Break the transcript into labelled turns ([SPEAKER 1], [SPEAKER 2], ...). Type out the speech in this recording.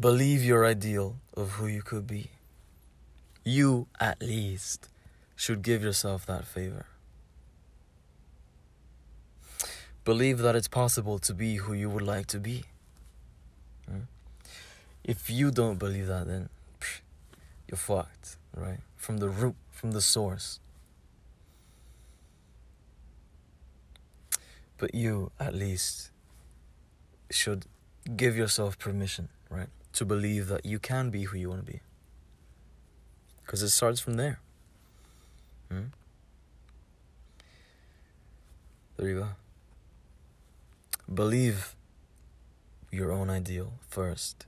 [SPEAKER 1] Believe your ideal of who you could be. You, at least, should give yourself that favor. Believe that it's possible to be who you would like to be. Hmm? If you don't believe that, then you're fucked, right? From the root, from the source. But you, at least, should give yourself permission, right? To believe that you can be who you want to be. Because it starts from there. Hmm? There you go. Believe your own ideal first.